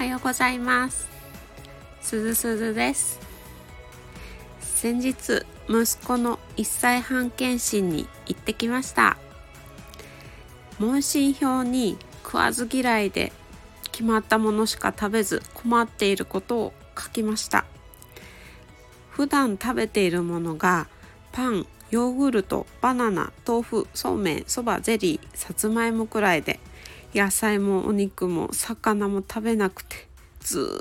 はようございます。すずすずです。先日息子の1歳半検診に行ってきました。問診票に食わず嫌いで決まったものしか食べず困っていることを書きました。普段食べているものがパンヨーグルトバナナ豆腐そうめんそばゼリーさつまいもくらいで野菜もお肉も魚も食べなくてず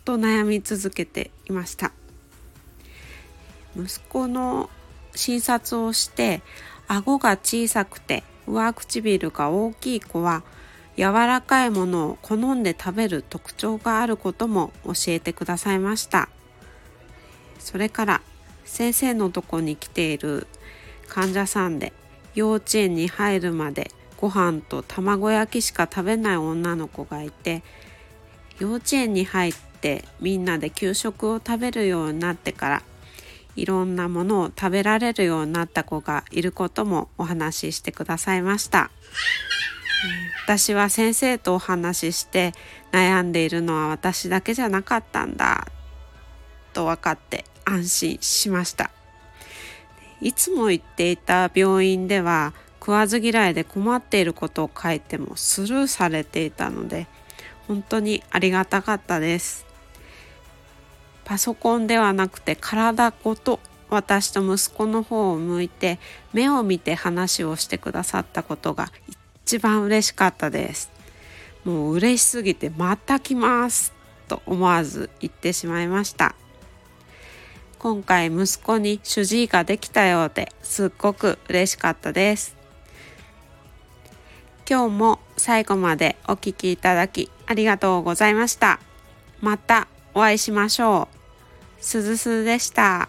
っと悩み続けていました。息子の診察をして顎が小さくて上唇が大きい子は柔らかいものを好んで食べる特徴があることも教えてくださいました。それから先生のとこに来ている患者さんで幼稚園に入るまでご飯と卵焼きしか食べない女の子がいて幼稚園に入ってみんなで給食を食べるようになってからいろんなものを食べられるようになった子がいることもお話ししてくださいました。私は先生とお話しして悩んでいるのは私だけじゃなかったんだと分かって安心しましたいつも行っていた病院では食わず嫌いで困っていることを書いてもスルーされていたので本当にありがたかったです。パソコンではなくて体ごと私と息子の方を向いて目を見て話をしてくださったことが一番嬉しかったです。もう嬉しすぎてまた来ますと思わず言ってしまいました。今回息子に主治医ができたようですっごく嬉しかったです。今日も最後までお聴きいただきありがとうございましたまたお会いしましょうすずすずでした。